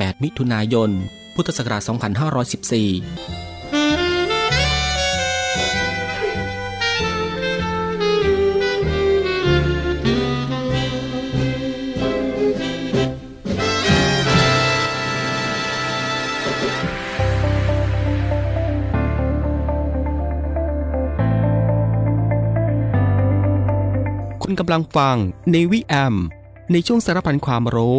8 มิถุนายน พุทธศักราช 2514คุณกำลังฟังในวิแอม ในช่วงสารพันความรู้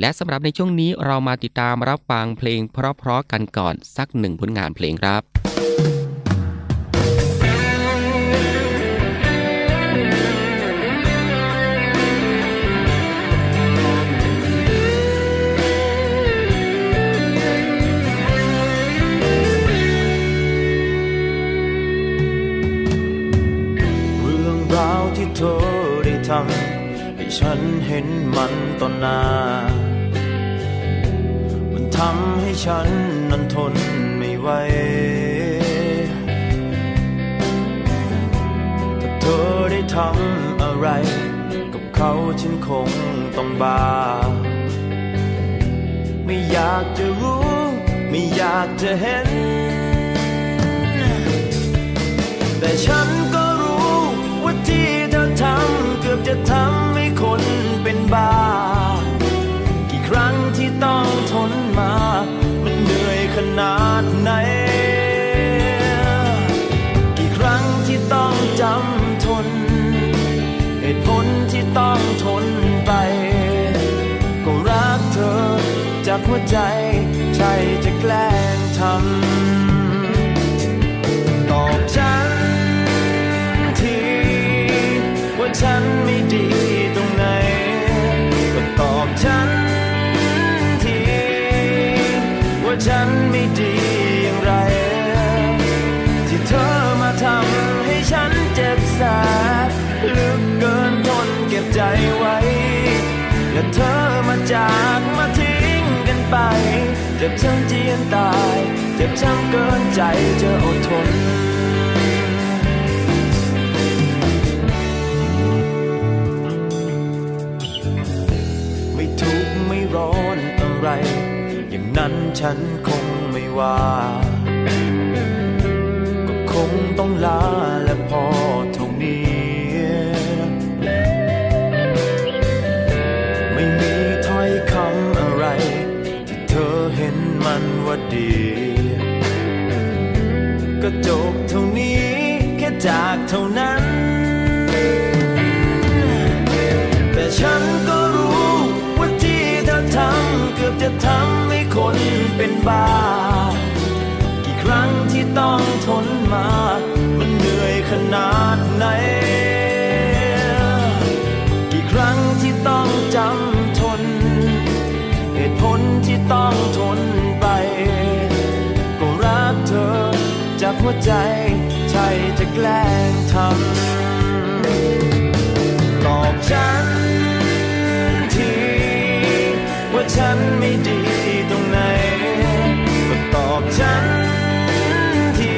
และสำหรับในช่วงนี้เรามาติดตามรับฟังเพลงเพราะๆกันก่อนสักหนึ่งผลงานเพลงครับที่เธอได้ทำให้ ฉันเห็นมันต่อหน้าทำให้ฉันนั้นทนไม่ไหวถ้าเธอได้ทำอะไร กับเขาฉันคงต้องบาไม่อยากจะรู้ ไม่อยากจะเห็น แต่ฉันก็รู้ว่าที่เธอทำเกือบจะทำ ใจใช่จะแกล้งทำตอบฉันทีว่าฉันไม่ดีตรงไหนก็ตอบฉันทีว่าฉันไม่ดีอย่างไร ที่เธอมาทำให้ฉันเจ็บแสบลึกเกินทนเก็บใจไว้ และเธอมาจากมาทิ้ง จ็บช้ำเจียนตาย เจ็บช้ำเกินใจจะอดทน ไม่ทุกข์ไม่ร้อนอะไร อย่างนั้นฉันคงไม่ว่า ทำให้คนเป็นบ้า กี่ครั้งที่ต้องทนมา มันเหนื่อยขนาดไหน กี่ครั้งที่ต้องจำทน เหตุผลที่ต้องทนไป ก็รักเธอจากหัวใจใช่จะแกล้งทำตอบฉัน ว่าฉันไม่ดีตรงไหน ก็ตอบฉันที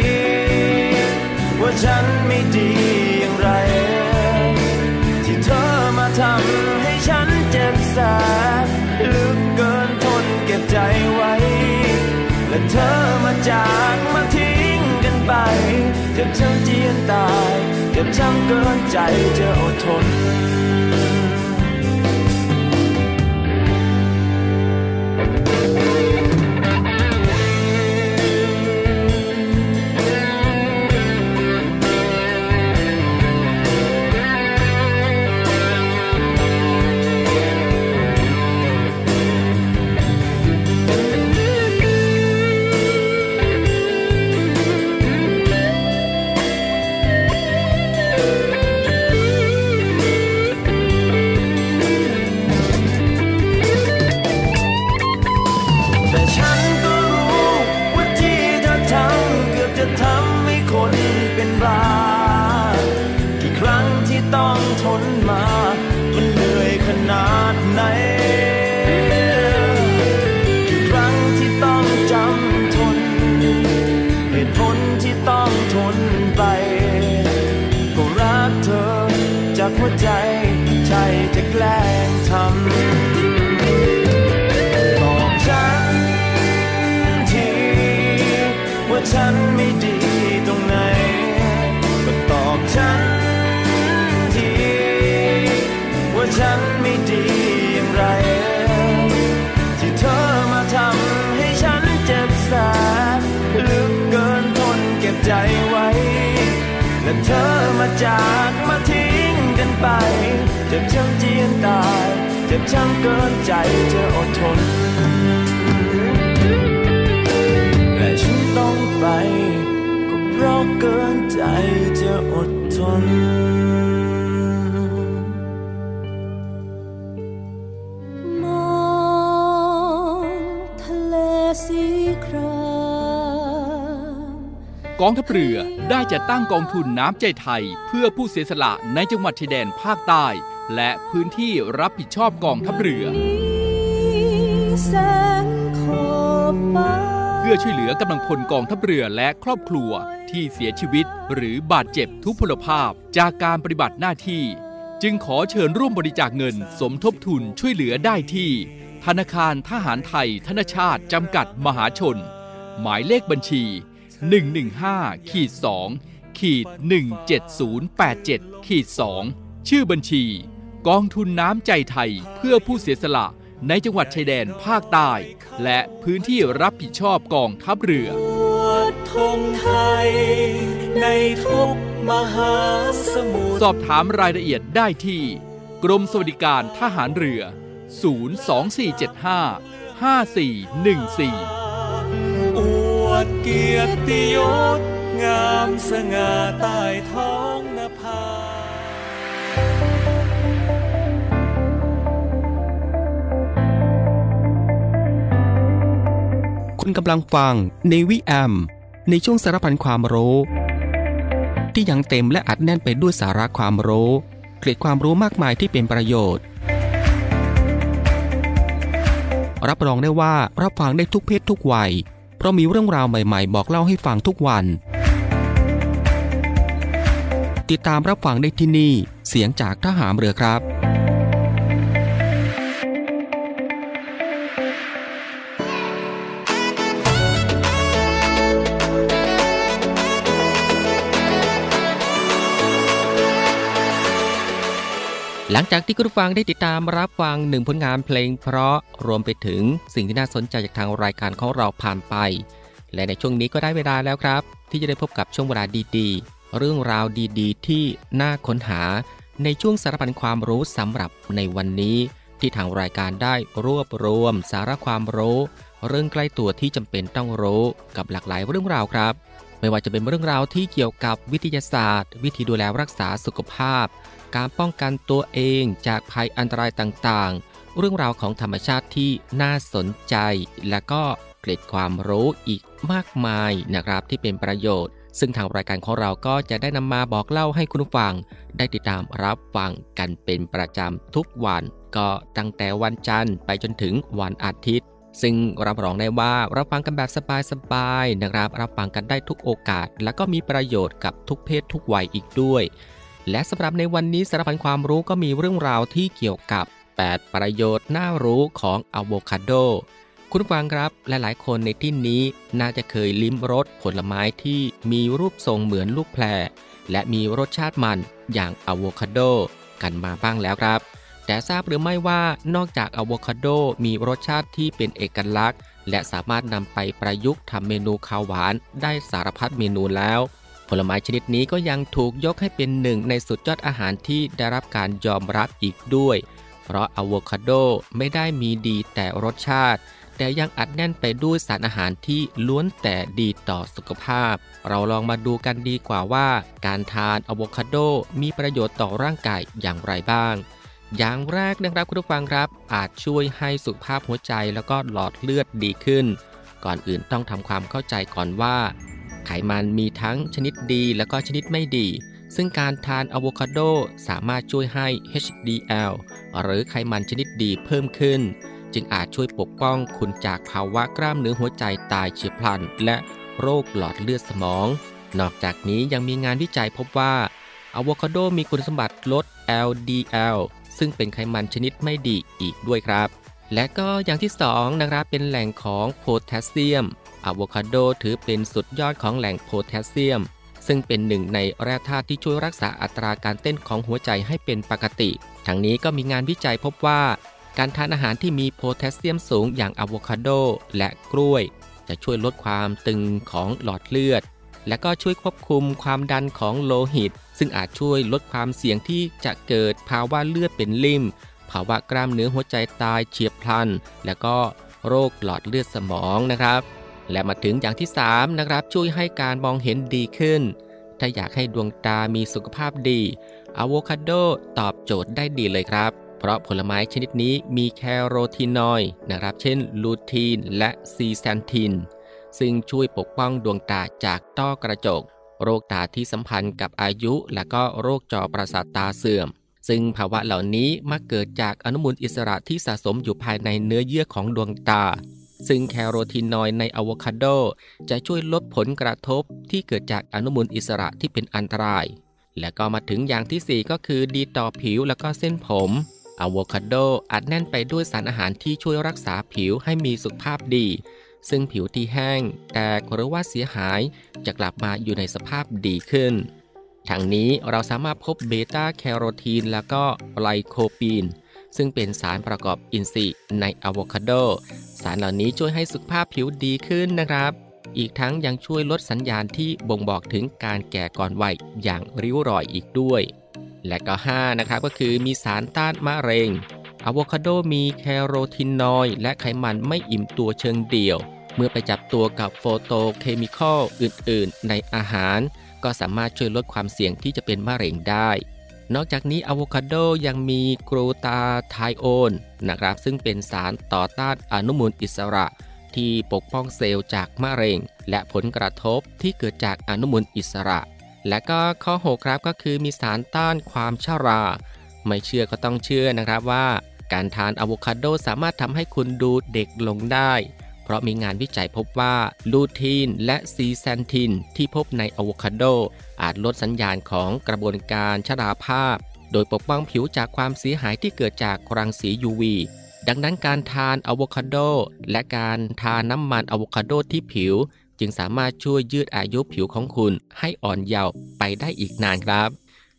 ว่าฉันไม่ดีอย่างไร ที่เธอมาทำให้ฉันเจ็บแสบลึกเกินทนเก็บใจไว้ และเธอมาจากมาทิ้งกันไป เจ็บช้ำเจียนตาย เจ็บช้ำเกินใจจะอดทน จากมาทิ้งกันไป เจ็บช้ำเจียนตาย เจ็บช้ำเกินใจจะอดทน แต่ฉันต้องไป ก็เพราะเกินใจจะอดทน องทัพเรือได้จัดตั้งกองทุนน้ำใจไทย เพื่อผู้เสียสละในจังหวัดชายแดนภาคใต้ และพื้นที่รับผิดชอบกองทัพเรือ เพื่อช่วยเหลือกำลังพลกองทัพเรือและครอบครัวที่เสียชีวิต หรือบาดเจ็บทุพพลภาพจากการปฏิบัติหน้าที่ จึงขอเชิญร่วมบริจาคเงินสมทบทุนช่วยเหลือได้ที่ ธนาคารทหารไทย ธนชาติจำกัดมหาชน หมายเลขบัญชี 115ขีด2ขีด17087ขีด2ชื่อบัญชี กองทุนน้ำใจไทยเพื่อผู้เสียสละในจังหวัดชายแดนภาคใต้ และพื้นที่รับผิดชอบกองทัพเรือธงไทย ในทุกมหาสมุทร สอบถามรายละเอียดได้ที่ กรมสวัสดิการทหารเรือ 02475 5414อว ดเกียรติยศงามสง่าใต้ท้องนภาคุณกำลังฟังในวิแอม ในช่วงสารพันความรู้ ที่ยังเต็มและอัดแน่นไปด้วยสาระความรู้ เกร็ดความรู้มากมายที่เป็นประโยชน์ รับรองได้ว่ารับฟังได้ทุกเพศทุกวัย เพราะมีเรื่องราวใหม่ๆ บอกเล่าให้ฟังทุกวัน ติดตามรับฟังได้ที่นี่ เสียงจากทหามเรือครับ หลังจากที่คุณผู้ฟังได้ติดตามรับฟังหนึ่งผลงานเพลง เพราะรวมไปถึงสิ่งที่น่าสนใจจากทางรายการของเราผ่านไป และในช่วงนี้ก็ได้เวลาแล้วครับ ที่จะได้พบกับช่วงเวลาดีๆ เรื่องราวดีๆ ที่น่าค้นหา ในช่วงสารพันความรู้สำหรับในวันนี้ ที่ทางรายการได้รวบรวม สาระความรู้ เรื่องใกล้ตัวที่จำเป็นต้องรู้กับหลากหลายเรื่องราวครับ ไม่ว่าจะเป็นเรื่องราวที่เกี่ยวกับวิทยาศาสตร์ วิธีดูแลรักษาสุขภาพ การป้องกันตัวเองจากภัยอันตรายต่างๆ เรื่องราวของธรรมชาติที่น่าสนใจ และก็เกร็ดความรู้อีกมากมายนะครับที่เป็นประโยชน์ ซึ่งทางรายการของเราก็จะได้นำมาบอกเล่าให้คุณฟัง ได้ติดตามรับฟังกันเป็นประจำทุกวัน ก็ตั้งแต่วันจันทร์ไปจนถึงวันอาทิตย์ซึ่งรับรองได้ว่ารับฟังกันแบบสบายๆนะครับ รับฟังกันได้ทุกโอกาส และก็มีประโยชน์กับทุกเพศทุกวัยอีกด้วย และสำหรับในวันนี้สารพันความรู้ก็มีเรื่องราวที่เกี่ยวกับ 8 ประโยชน์น่ารู้ของอะโวคาโด คุณฟังครับหลายๆ คนในที่นี้น่าจะเคยลิ้มรสผลไม้ที่มีรูปทรงเหมือนลูกแพรและมีรสชาติมันอย่างอะโวคาโดกันมาบ้างแล้วครับ แต่ทราบหรือไม่ว่านอกจากอะโวคาโดมีรสชาติที่เป็นเอกลักษณ์ และสามารถนำไปประยุกต์ทำเมนูข้าวหวานได้สารพัดเมนูแล้ว ผลไม้ชนิดนี้ก็ยังถูกยกให้เป็นหนึ่งในสุดยอดอาหารที่ได้รับการยอมรับอีกด้วย เพราะอะโวคาโดไม่ได้มีดีแต่รสชาติ แต่ยังอัดแน่นไปด้วยสารอาหารที่ล้วนแต่ดีต่อสุขภาพ เราลองมาดูกันดีกว่าว่า การทานอะโวคาโดมีประโยชน์ต่อร่างกายอย่างไรบ้าง อย่างแรกนะครับคุณผู้ฟังครับ อาจช่วยให้สุขภาพหัวใจแล้วก็หลอดเลือดดีขึ้น ก่อนอื่นต้องทำความเข้าใจก่อนว่า ไขมันมีทั้งชนิดดีและก็ชนิดไม่ดี ซึ่งการทานอะโวคาโดสามารถช่วยให้ HDL หรือไขมันชนิดดีเพิ่มขึ้น จึงอาจช่วยปกป้องคุณจากภาวะกล้ามเนื้อหัวใจตายเฉียบพลัน และโรคหลอดเลือดสมอง นอกจากนี้ยังมีงานวิจัยพบว่าอะโวคาโดมีคุณสมบัติลด LDL ซึ่งเป็นไขมันชนิดไม่ดีอีกด้วยครับ และก็อย่างที่2นะครับเป็นแหล่งของโพแทสเซียมอะโวคาโดถือเป็นสุดยอดของแหล่งโพแทสเซียม ซึ่งเป็นหนึ่งในแร่ธาตุที่ช่วยรักษาอัตราการเต้นของหัวใจให้เป็นปกติ ทั้งนี้ก็มีงานวิจัยพบว่า การทานอาหารที่มีโพแทสเซียมสูงอย่างอะโวคาโดและกล้วย จะช่วยลดความตึงของหลอดเลือด และก็ช่วยควบคุมความดันของโลหิต ซึ่งอาจช่วยลดความเสี่ยงที่จะเกิดภาวะเลือดเป็นลิ่ม ภาวะกล้ามเนื้อหัวใจตายเฉียบพลัน และก็โรคหลอดเลือดสมองนะครับ และมาถึงอย่างที่ 3 นะครับ ช่วยให้การมองเห็นดีขึ้น ถ้าอยากให้ดวงตามีสุขภาพดีอะโวคาโดตอบโจทย์ได้ดีเลยครับ เพราะผลไม้ชนิดนี้มีแคโรทีนอยด์นะครับ เช่น ลูทีน และซีแซนทิน ซึ่งช่วยปกป้องดวงตาจากต้อกระจก โรคตาที่สัมพันธ์กับอายุ และก็โรคจอประสาทตาเสื่อม ซึ่งภาวะเหล่านี้มักเกิดจากอนุมูลอิสระที่สะสมอยู่ภายในเนื้อเยื่อของดวงตา ซึ่งแคโรทีนอยด์ในอะโวคาโด จะช่วยลดผลกระทบที่เกิดจากอนุมูลอิสระที่เป็นอันตราย และก็มาถึงอย่างที่ 4 ก็คือดีต่อผิวแล้วก็เส้นผมอะโวคาโดอัดแน่นไปด้วยสารอาหารที่ช่วยรักษาผิวให้มีสุขภาพดี ซึ่งผิวที่แห้ง แตกหรือว่าเสียหายจะกลับมาอยู่ในสภาพดีขึ้น ทางนี้เราสามารถพบเบต้าแคโรทีนแล้วก็ไลโคปีน ซึ่งเป็นสารประกอบอินทรีย์ในอะโวคาโด สารเหล่านี้ช่วยให้สุขภาพผิวดีขึ้นนะครับ อีกทั้งยังช่วยลดสัญญาณที่บ่งบอกถึงการแก่ก่อนวัยอย่างริ้วรอยอีกด้วย และก็ 5 นะครับก็คือมีสารต้านมะเร็งอะโวคาโดมีแคโรทีนอยด์และไขมันไม่อิ่มตัวเชิงเดี่ยว เมื่อไปจับตัวกับ photoเคมีคอลอื่นๆ ในอาหาร ก็สามารถช่วยลดความเสี่ยงที่จะเป็นมะเร็งได้ นอกจากนี้อะโวคาโดยังมีกรูตาไทโอนนะครับซึ่งเป็นสารต่อต้านอนุมูลอิสระ ที่ปกป้องเซลล์จากมะเร็ง และผลกระทบที่เกิดจากอนุมูลอิสระ และก็ข้อ6ครับก็คือมีสารต้านความชรา ไม่เชื่อก็ต้องเชื่อนะครับว่า การทานอะโวคาโดสามารถทำให้คุณดูเด็กลงได้ เพราะมีงานวิจัยพบว่าลูทีนและซีแซนทินที่พบในอะโวคาโด อาจลดสัญญาณของกระบวนการชราภาพ โดยปกป้องผิวจากความเสียหายที่เกิดจากรังสี UV ดังนั้นการทานอะโวคาโด และการทานน้ำมันอะโวคาโดที่ผิว จึงสามารถช่วยยืดอายุผิวของคุณให้อ่อนเยาว์ไปได้อีกนานครับ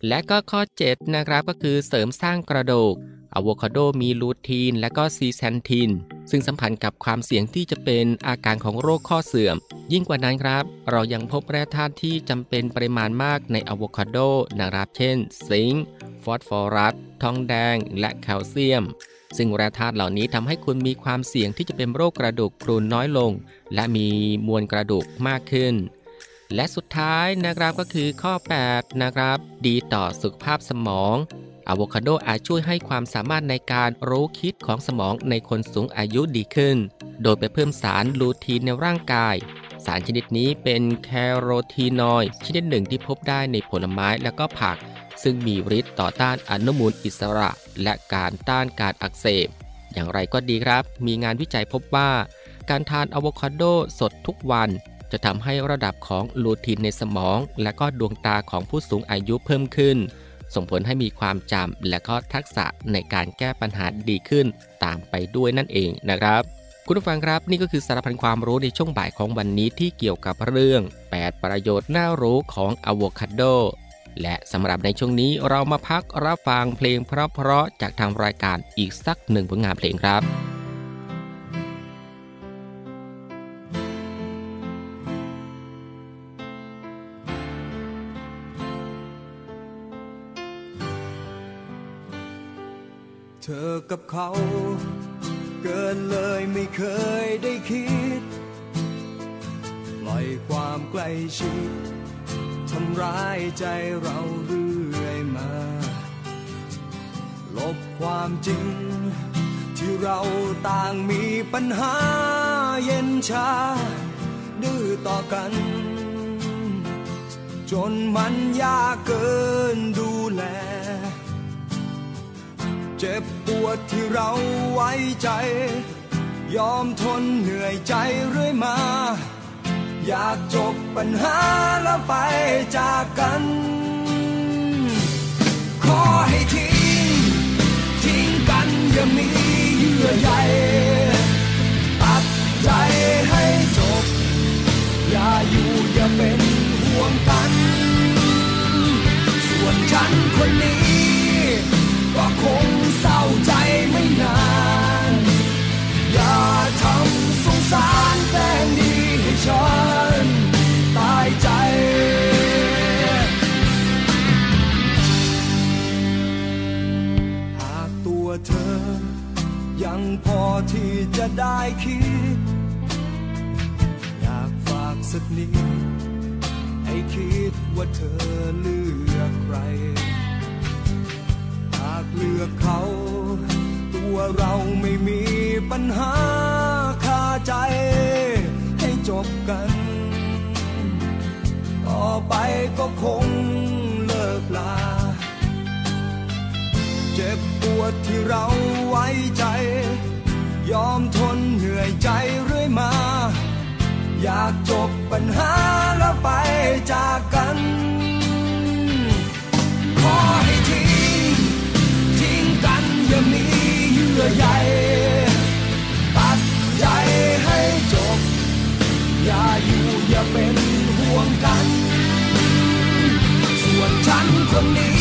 และก็ข้อ 7 นะครับก็คือเสริมสร้างกระดูก อะโวคาโดมีลูทีน และก็ซีแซนทิน ซึ่งสัมพันธ์กับความเสี่ยงที่จะเป็นอาการของโรคข้อเสื่อม ยิ่งกว่านั้นครับ เรายังพบแร่ธาตุที่จำเป็นปริมาณมากในอะโวคาโดนะครับเช่น zinc ฟอสฟอรัส ทองแดง และแคลเซียม ซึ่งแร่ธาตุเหล่านี้ทำให้คุณมีความเสี่ยงที่จะเป็นโรคกระดูกพรุนน้อยลง และมีมวลกระดูกมากขึ้นและสุดท้ายนะครับก็คือข้อ 8 นะครับ ดีต่อสุขภาพสมอง อะโวคาโดอาจช่วยให้ความสามารถในการรู้คิดของสมองในคนสูงอายุดีขึ้น โดยไปเพิ่มสารลูทีนในร่างกาย สารชนิดนี้เป็นแคโรทีนอยด์ชนิดหนึ่งที่พบได้ในผลไม้และก็ผัก ซึ่งมีฤทธิ์ต่อต้านอนุมูลอิสระ และการต้านการอักเสบ อย่างไรก็ดีครับ มีงานวิจัยพบว่า การทานอะโวคาโดสดทุกวันจะทำให้ระดับของลูทีนในสมอง และก็ดวงตาของผู้สูงอายุเพิ่มขึ้น ส่งผลให้มีความจำและก็ทักษะในการแก้ปัญหาดีขึ้น ตามไปด้วยนั่นเองนะครับ คุณผู้ฟังครับนี่ก็คือสารพันความรู้ในช่วงบ่ายของวันนี้ที่เกี่ยวกับเรื่อง 8 ประโยชน์น่ารู้ของอะโวคาโดและสำหรับในช่วงนี้เรามาพักรับฟังเพลงเพราะๆจากทางรายการอีกสักหนึ่งผลงานเพลงครับ กับเขา เกินเลยไม่เคยได้คิด ปล่อยความใกล้ชิดทำร้ายใจเราเรื่อยมา ลบความจริง ที่เราต่างมีปัญหาเย็นชา ดื้อต่อกัน จนมันยากเกินดู เจ็บปวดที่เราไว้ใจ ยอมทนเหนื่อยใจเรื่อยมา อยากจบปัญหาแล้วไปจากกัน ขอให้ทิ้ง ทิ้งกันอย่ามีเยื่อใยตัดใจให้จบ อย่าอยู่อย่าเป็นห่วงกัน ส่วนฉันคนนี้ารแกล้งดีให้ฉันตายใจ หากตัวเธอ ยังพอที่จะได้คิด อยากฝากสักนิดให้คิดว่าเธอเลือกใคร หากเลือกเขา ตัวเราไม่มีปัญหา ใจให้จบกัน ต่อไปก็คงเลิกลา เจ็บปวดที่เราไว้ใจ ยอมทนเหนื่อยใจเรื่อยอยมา อยากจบปัญหาแล้วไปจากกัน อย่าเป็นห่วงกัน ส่วนฉันคนนี้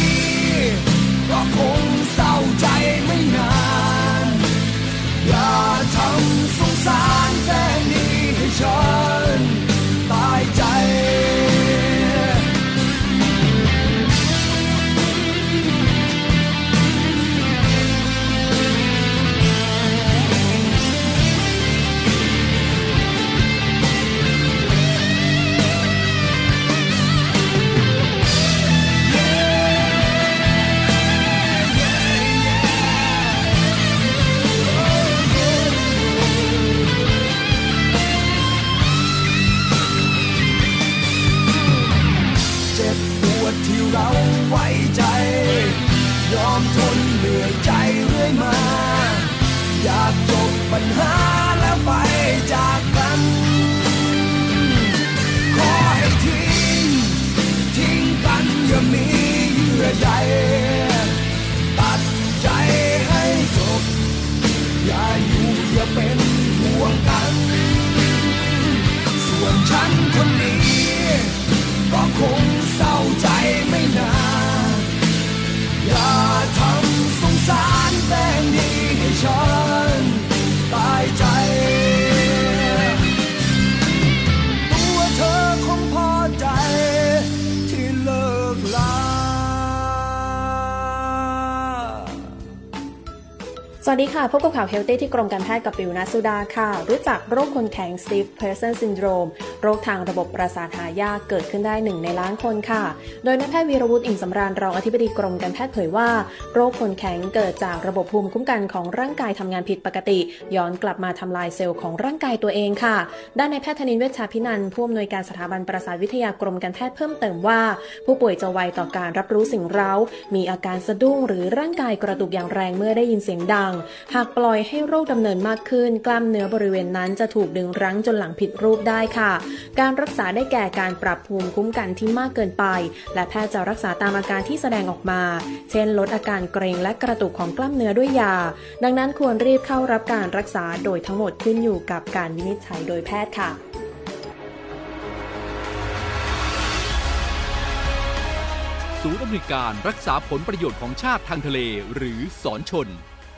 วัสดีค่ะ พบกับข่าวเฮลตี้ที่กรมการแพทย์กับปิวนาสุดาค่ะ รู้จักโรคคนแข็ง stiff person syndrome โรคทางระบบประสาทหายากเกิดขึ้นได้หนึ่งในล้านคนค่ะ โดยนายแพทย์วีรวุฒิอิ่มสำราญรองอธิบดีกรมการแพทย์เผยว่า โรคคนแข็งเกิดจากระบบภูมิคุ้มกันของร่างกายทำงานผิดปกติ ย้อนกลับมาทำลายเซลล์ของร่างกายตัวเองค่ะ ด้านนายแพทย์ธนินเวชชาพินันผู้อำนวยการสถาบันประสาทวิทยากรมการแพทย์เพิ่มเติมว่า ผู้ป่วยจะไวต่อการรับรู้สิ่งเร้า มีอาการสะดุ้งหรือร่างกายกระตุกอย่างแรงเมื่อได้ยินเสียงดังหากปล่อยให้โรคดำเนินมากขึ้น กล้ามเนื้อบริเวณนั้นจะถูกดึงรั้งจนหลังผิดรูปได้ค่ะ การรักษาได้แก่การปรับภูมิคุ้มกันที่มากเกินไป และแพทย์จะรักษาตามอาการที่แสดงออกมา เช่น ลดอาการเกร็งและกระตุกของกล้ามเนื้อด้วยยา ดังนั้นควรรีบเข้ารับการรักษาโดยทั้งหมดขึ้นอยู่กับการวินิจฉัยโดยแพทย์ค่ะศูนย์อำนวยการรักษาผลประโยชน์ของชาติทางทะเลหรือสอนชน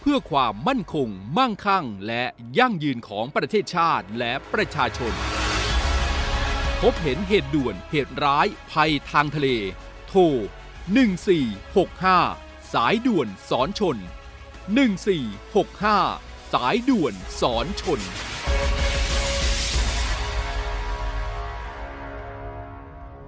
เพื่อความมั่นคง มั่งคั่ง และยั่งยืนของประเทศชาติและประชาชน พบเห็นเหตุด่วนเหตุร้ายภัยทางทะเล โทร 1465 สายด่วนสอนชน 1465 สายด่วนสอนชน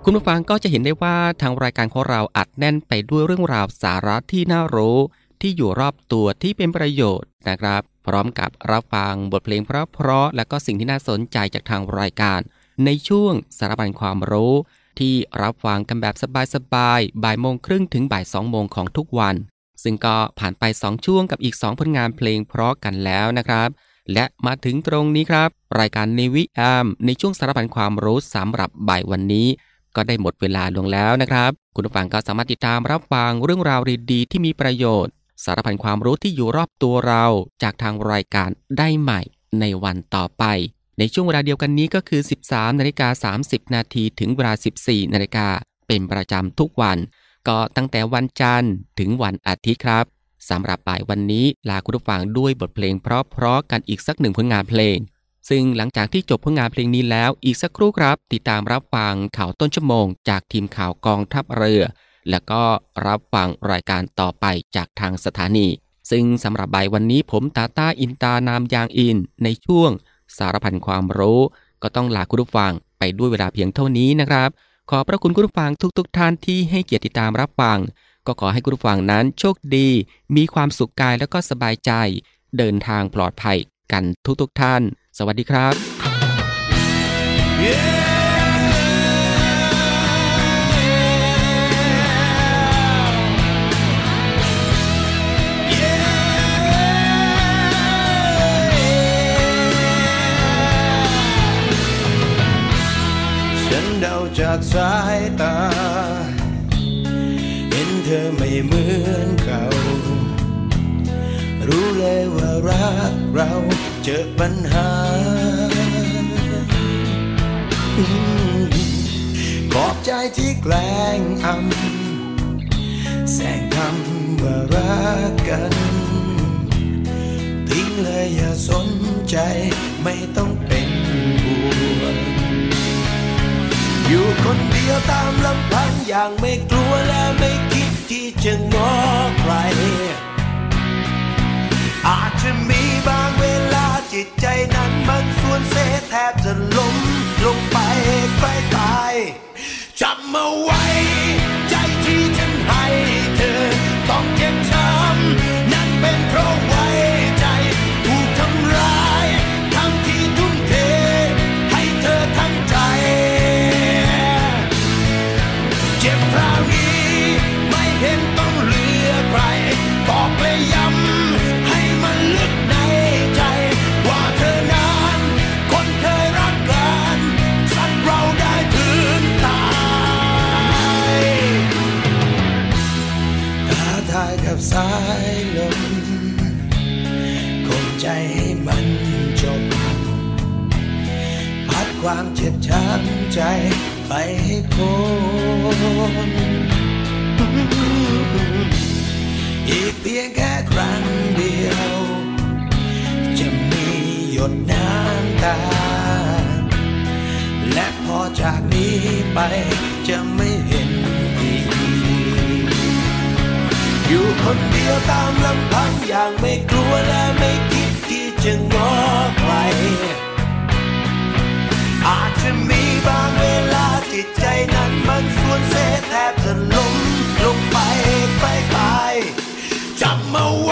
คุณผู้ฟังก็จะเห็นได้ว่าทางรายการของเราอัดแน่นไปด้วยเรื่องราวสาระที่น่ารู้ ที่อยู่รอบตัวที่เป็นประโยชน์นะครับ พร้อมกับรับฟังบทเพลงเพราะๆและก็สิ่งที่น่าสนใจจากทางรายการ ในช่วงสารบัญความรู้ ที่รับฟังกันแบบสบายๆบ่ายโมงครึ่งถึงบ่ายสองโมงของทุกวัน ซึ่งก็ผ่านไป 2 ช่วงกับอีก 2 ผลงานเพลงเพราะกันแล้วนะครับ และมาถึงตรงนี้ครับ รายการในวิแอมในช่วงสารพันความรู้สำหรับบ่ายวันนี้ก็ได้หมดเวลาลงแล้วนะครับ คุณผู้ฟังก็สามารถติดตามรับฟังเรื่องราวดีๆที่มีประโยชน์ สารพันความรู้ที่อยู่รอบตัวเราจากทางรายการได้ใหม่ในวันต่อไป ในช่วงเวลาเดียวกันนี้ก็คือ 13นาฬิกา30 นาทีถึงเวลา 14นาฬิกาเป็นประจำทุกวัน ก็ตั้งแต่วันจันทร์ถึงวันอาทิตย์ครับสำหรับบ่ายวันนี้ลาคุณผู้ฟังด้วยบทเพลงเพราะๆกันอีกสักหนึ่งผลงานเพลง ซึ่งหลังจากที่จบผลงานเพลงนี้แล้วอีกสักครู่ครับ ติดตามรับฟังข่าวต้นชั่วโมง จากทีมข่าวกองทัพเรือ แล้วก็รับฟังรายการต่อไปจากทางสถานี ซึ่งสำหรับใบวันนี้ผมตาต้าอินตานามยางอิน ในช่วง สารพันความรู้ ก็ต้องลาคุณผู้ฟังไปด้วยเวลาเพียงเท่านี้นะครับ ขอพระคุณคุณผู้ฟังทุกๆทท่านที่ให้เกียรติตามรับฟัง ก็ขอให้คุณผู้ฟังนั้นโชคดี มีความสุขกายแล้วก็สบายใจ เดินทางปลอดภัยกันทุกๆทท่าน สวัสดีครับฉั จากสายตา เห็นเธอไม่เหมือนเก่า รู้เลยว่ารักเราเจอปัญหา ขอบใจที่แกล้งอำแสงคำว่ารักกันทิ้งเลยอย่าสนใจไม่ต้องเป็นห่วง อยู่คนเดียวตามลำพังอย่างไม่กลัวและไม่คิดที่จะง้อใคร อาจจะมีบางเวลาจิตใจนั้นมันส่วนเสแทบจะล้มลงไปใกล้ตายจำเอาไว้ ความเจ็บช้ำใจไปให้พ้นอีกเพียงแค่ครั้งเดียว จะมีหยดน้ำตา และพอจากนี้ไปจะไม่เห็นอีก อยู่คนเดียวตามลำ นสวนเซแทบจะล้มลงไปไปไปจำเอาไว้